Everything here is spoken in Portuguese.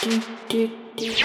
Du, du, du.